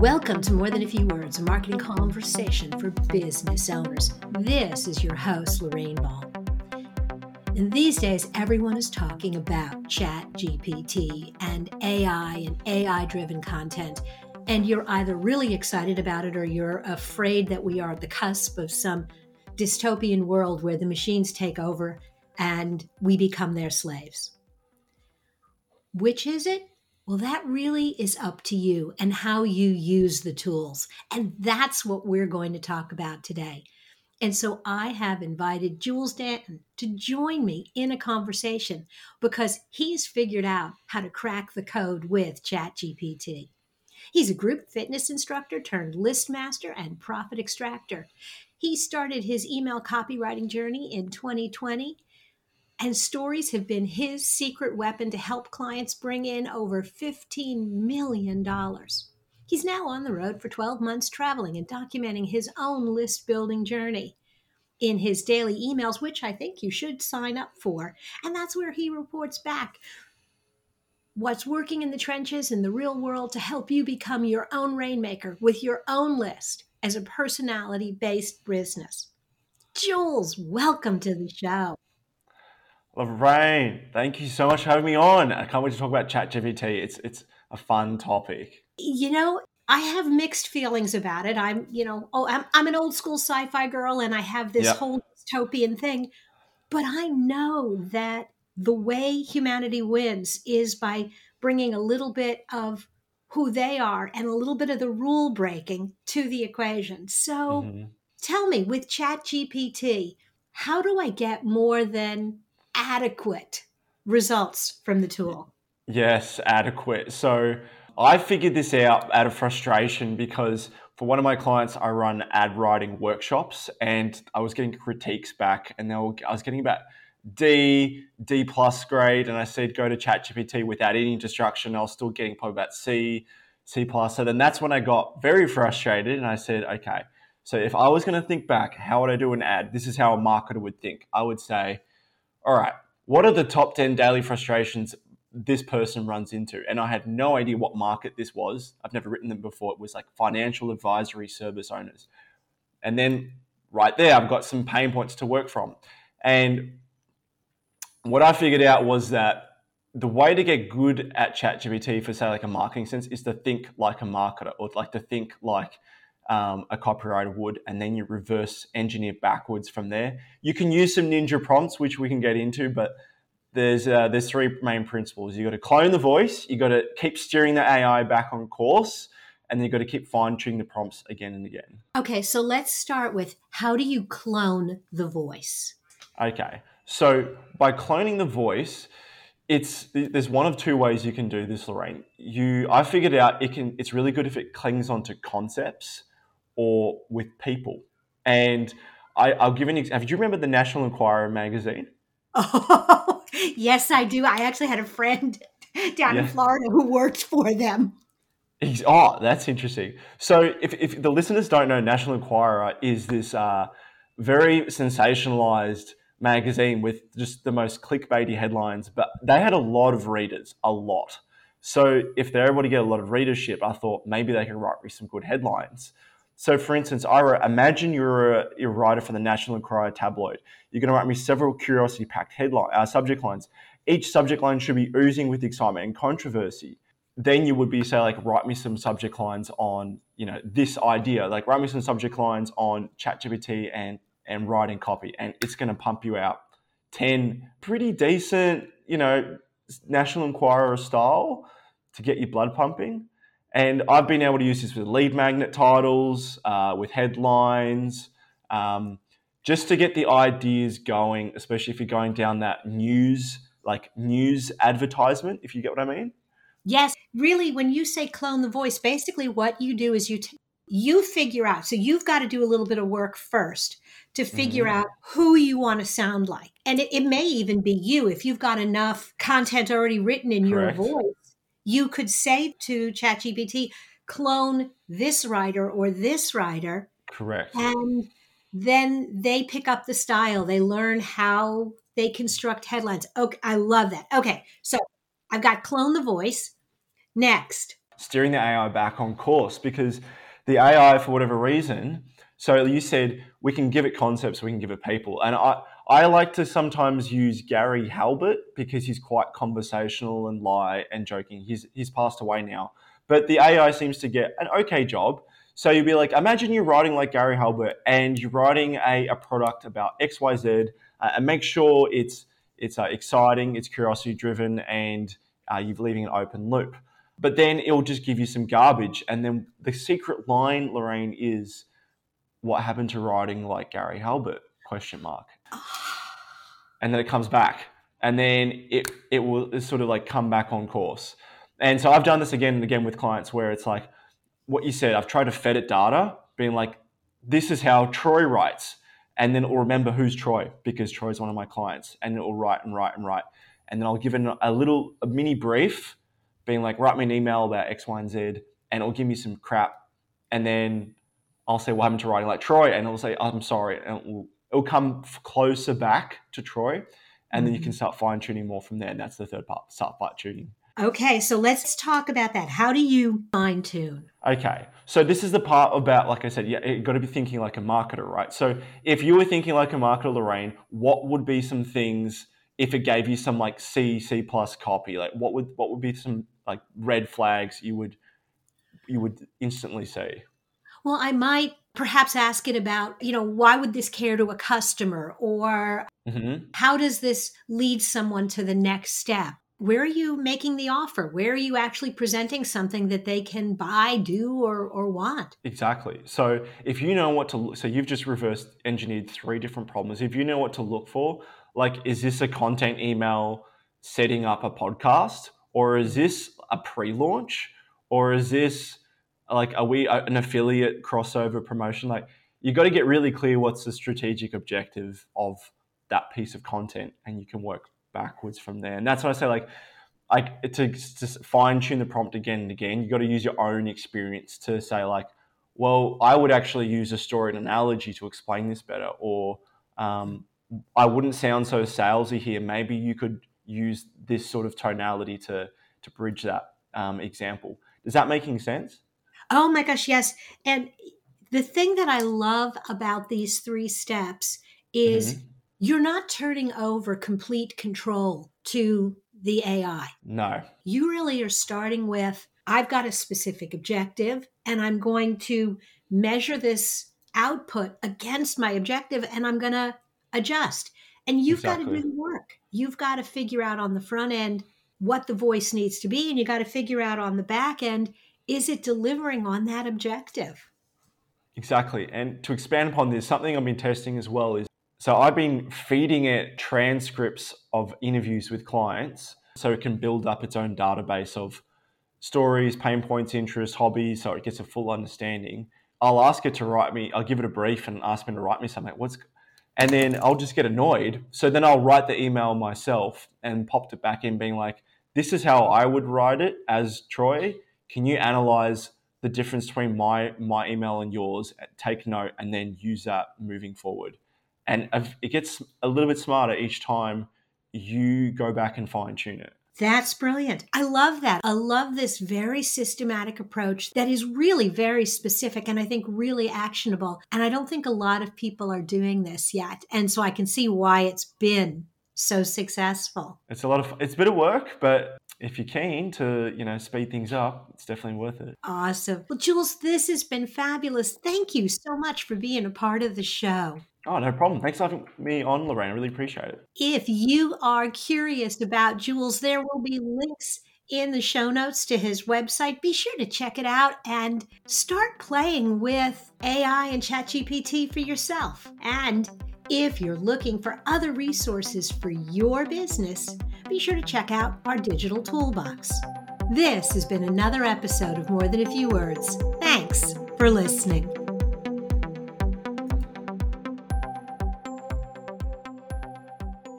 Welcome to More Than a Few Words, a marketing conversation for business owners. This is your host, Lorraine Ball. And these days, everyone is talking about Chat GPT and AI and AI driven content. And you're either really excited about it or you're afraid that we are at the cusp of some dystopian world where the machines take over and we become their slaves. Which is it? Well, that really is up to you and how you use the tools. And that's what we're going to talk about today. And so I have invited Jules Danton to join me in a conversation because he's figured out how to crack the code with ChatGPT. He's a group fitness instructor turned list master and profit extractor. He started his email copywriting journey in 2020 and stories have been his secret weapon to help clients bring in over $15 million. He's now on the road for 12 months traveling and documenting his own list building journey in his daily emails, which I think you should sign up for. And that's where he reports back what's working in the trenches in the real world to help you become your own rainmaker with your own list as a personality based business. Jules, welcome to the show. Lorraine, thank you so much for having me on. I can't wait to talk about ChatGPT. It's it's a fun topic. You know, I have mixed feelings about it. I'm, you know, oh, I'm, I'm an old school sci-fi girl, and I have this yep. whole dystopian thing. But I know that the way humanity wins is by bringing a little bit of who they are and a little bit of the rule breaking to the equation. So, mm-hmm. tell me, with ChatGPT, how do I get more than adequate results from the tool? Yes, adequate. So I figured this out out of frustration because for one of my clients, I run ad writing workshops and I was getting critiques back and were, I was getting about D, D plus grade. And I said, go to ChatGPT without any distraction. I was still getting probably about C, C plus. So then that's when I got very frustrated and I said, okay, so if I was going to think back, how would I do an ad? This is how a marketer would think. I would say, all right, what are the top 10 daily frustrations this person runs into? And I had no idea what market this was. I've never written them before. It was like financial advisory service owners. And then right there, I've got some pain points to work from. And what I figured out was that the way to get good at ChatGPT for say like a marketing sense is to think like a marketer or like to think like um, a copywriter would, and then you reverse engineer backwards from there. You can use some ninja prompts, which we can get into, but there's uh, there's three main principles. You got to clone the voice, you got to keep steering the AI back on course, and then you got to keep fine tuning the prompts again and again. Okay, so let's start with how do you clone the voice? Okay, so by cloning the voice, it's there's one of two ways you can do this, Lorraine. You I figured out it can it's really good if it clings onto concepts or with people. And I, will give an example. Do you remember the National Enquirer magazine? Oh, yes, I do. I actually had a friend down yeah. in Florida who worked for them. Oh, that's interesting. So, if, if the listeners don't know, National Enquirer is this uh, very sensationalized magazine with just the most clickbaity headlines, but they had a lot of readers, a lot. So, if they're able to get a lot of readership, I thought maybe they could write me some good headlines. So, for instance, Ira, imagine you're a, you're a writer for the National Enquirer tabloid. You're going to write me several curiosity-packed headline uh, subject lines. Each subject line should be oozing with excitement and controversy. Then you would be say like, write me some subject lines on you know this idea. Like, write me some subject lines on ChatGPT and and writing copy, and it's going to pump you out ten pretty decent, you know, National Enquirer style to get your blood pumping and I've been able to use this with lead magnet titles, uh, with headlines, um, just to get the ideas going, especially if you're going down that news, like news advertisement, if you get what I mean. Yes, really, when you say clone the voice, basically what you do is you t- you figure out. So you've got to do a little bit of work first to figure mm-hmm. out who you want to sound like, and it, it, may even be you if you've got enough content already written in Correct. your voice you could say to ChatGPT, clone this writer or this writer. Correct. And then they pick up the style. They learn how they construct headlines. Okay, I love that. Okay, so I've got clone the voice. Next. steering the AI back on course because the AI, for whatever reason, so you said we can give it concepts, we can give it people. And I, I like to sometimes use Gary Halbert because he's quite conversational and light and joking. He's, he's passed away now. But the AI seems to get an okay job. So you'd be like, imagine you're writing like Gary Halbert and you're writing a, a product about XYZ uh, and make sure it's, it's uh, exciting, it's curiosity driven, and uh, you're leaving an open loop. But then it'll just give you some garbage. And then the secret line, Lorraine, is what happened to writing like Gary Halbert? Question mark. And then it comes back, and then it it will sort of like come back on course. And so I've done this again and again with clients where it's like what you said. I've tried to fed it data, being like, this is how Troy writes, and then it will remember who's Troy because Troy's one of my clients, and it will write and write and write, and then I'll give it a little a mini brief, being like, write me an email about X, Y, and Z, and it'll give me some crap, and then I'll say, what happened to writing like Troy? And it'll say, I'm sorry. And it will, it'll come closer back to Troy. And then you can mm-hmm. start fine tuning more from there. And that's the third part, start fine tuning. Okay, so let's talk about that. How do you fine tune? Okay, so this is the part about, like I said, yeah, you got to be thinking like a marketer, right? So if you were thinking like a marketer, Lorraine, what would be some things if it gave you some like C, C plus copy? Like what would what would be some like red flags you would you would instantly see? well, I might perhaps ask it about, you know, why would this care to a customer? Or mm-hmm. how does this lead someone to the next step? Where are you making the offer? Where are you actually presenting something that they can buy, do, or, or want? Exactly. So if you know what to, so you've just reverse engineered three different problems. If you know what to look for, like, is this a content email setting up a podcast? Or is this a pre launch? Or is this like are we an affiliate crossover promotion? Like you got to get really clear what's the strategic objective of that piece of content and you can work backwards from there. And that's what i say like like to, to fine tune the prompt again and again you got to use your own experience to say like well i would actually use a story and analogy to explain this better or um, i wouldn't sound so salesy here. Maybe you could use this sort of tonality to to bridge that um, example. Is that making sense Oh my gosh, yes. And the thing that I love about these three steps is mm-hmm. you're not turning over complete control to the AI. No. You really are starting with I've got a specific objective and I'm going to measure this output against my objective and I'm going to adjust. And you've exactly. got to do the work. You've got to figure out on the front end what the voice needs to be and you got to figure out on the back end is it delivering on that objective? Exactly. And to expand upon this, something I've been testing as well is so I've been feeding it transcripts of interviews with clients so it can build up its own database of stories, pain points, interests, hobbies, so it gets a full understanding. I'll ask it to write me, I'll give it a brief and ask me to write me something. What's and then I'll just get annoyed. So then I'll write the email myself and popped it back in being like, this is how I would write it as Troy can you analyze the difference between my my email and yours uh, take note and then use that moving forward and it gets a little bit smarter each time you go back and fine tune it that's brilliant. I love that. I love this very systematic approach that is really very specific and I think really actionable. And I don't think a lot of people are doing this yet. And so I can see why it's been so successful. It's a lot of it's a bit of work, but if you're keen to, you know, speed things up, it's definitely worth it. Awesome. Well, Jules, this has been fabulous. Thank you so much for being a part of the show. Oh, no problem. Thanks for having me on, Lorraine. I really appreciate it. If you are curious about Jules, there will be links in the show notes to his website. Be sure to check it out and start playing with AI and ChatGPT for yourself. And if you're looking for other resources for your business, be sure to check out our digital toolbox. This has been another episode of More Than a Few Words. Thanks for listening.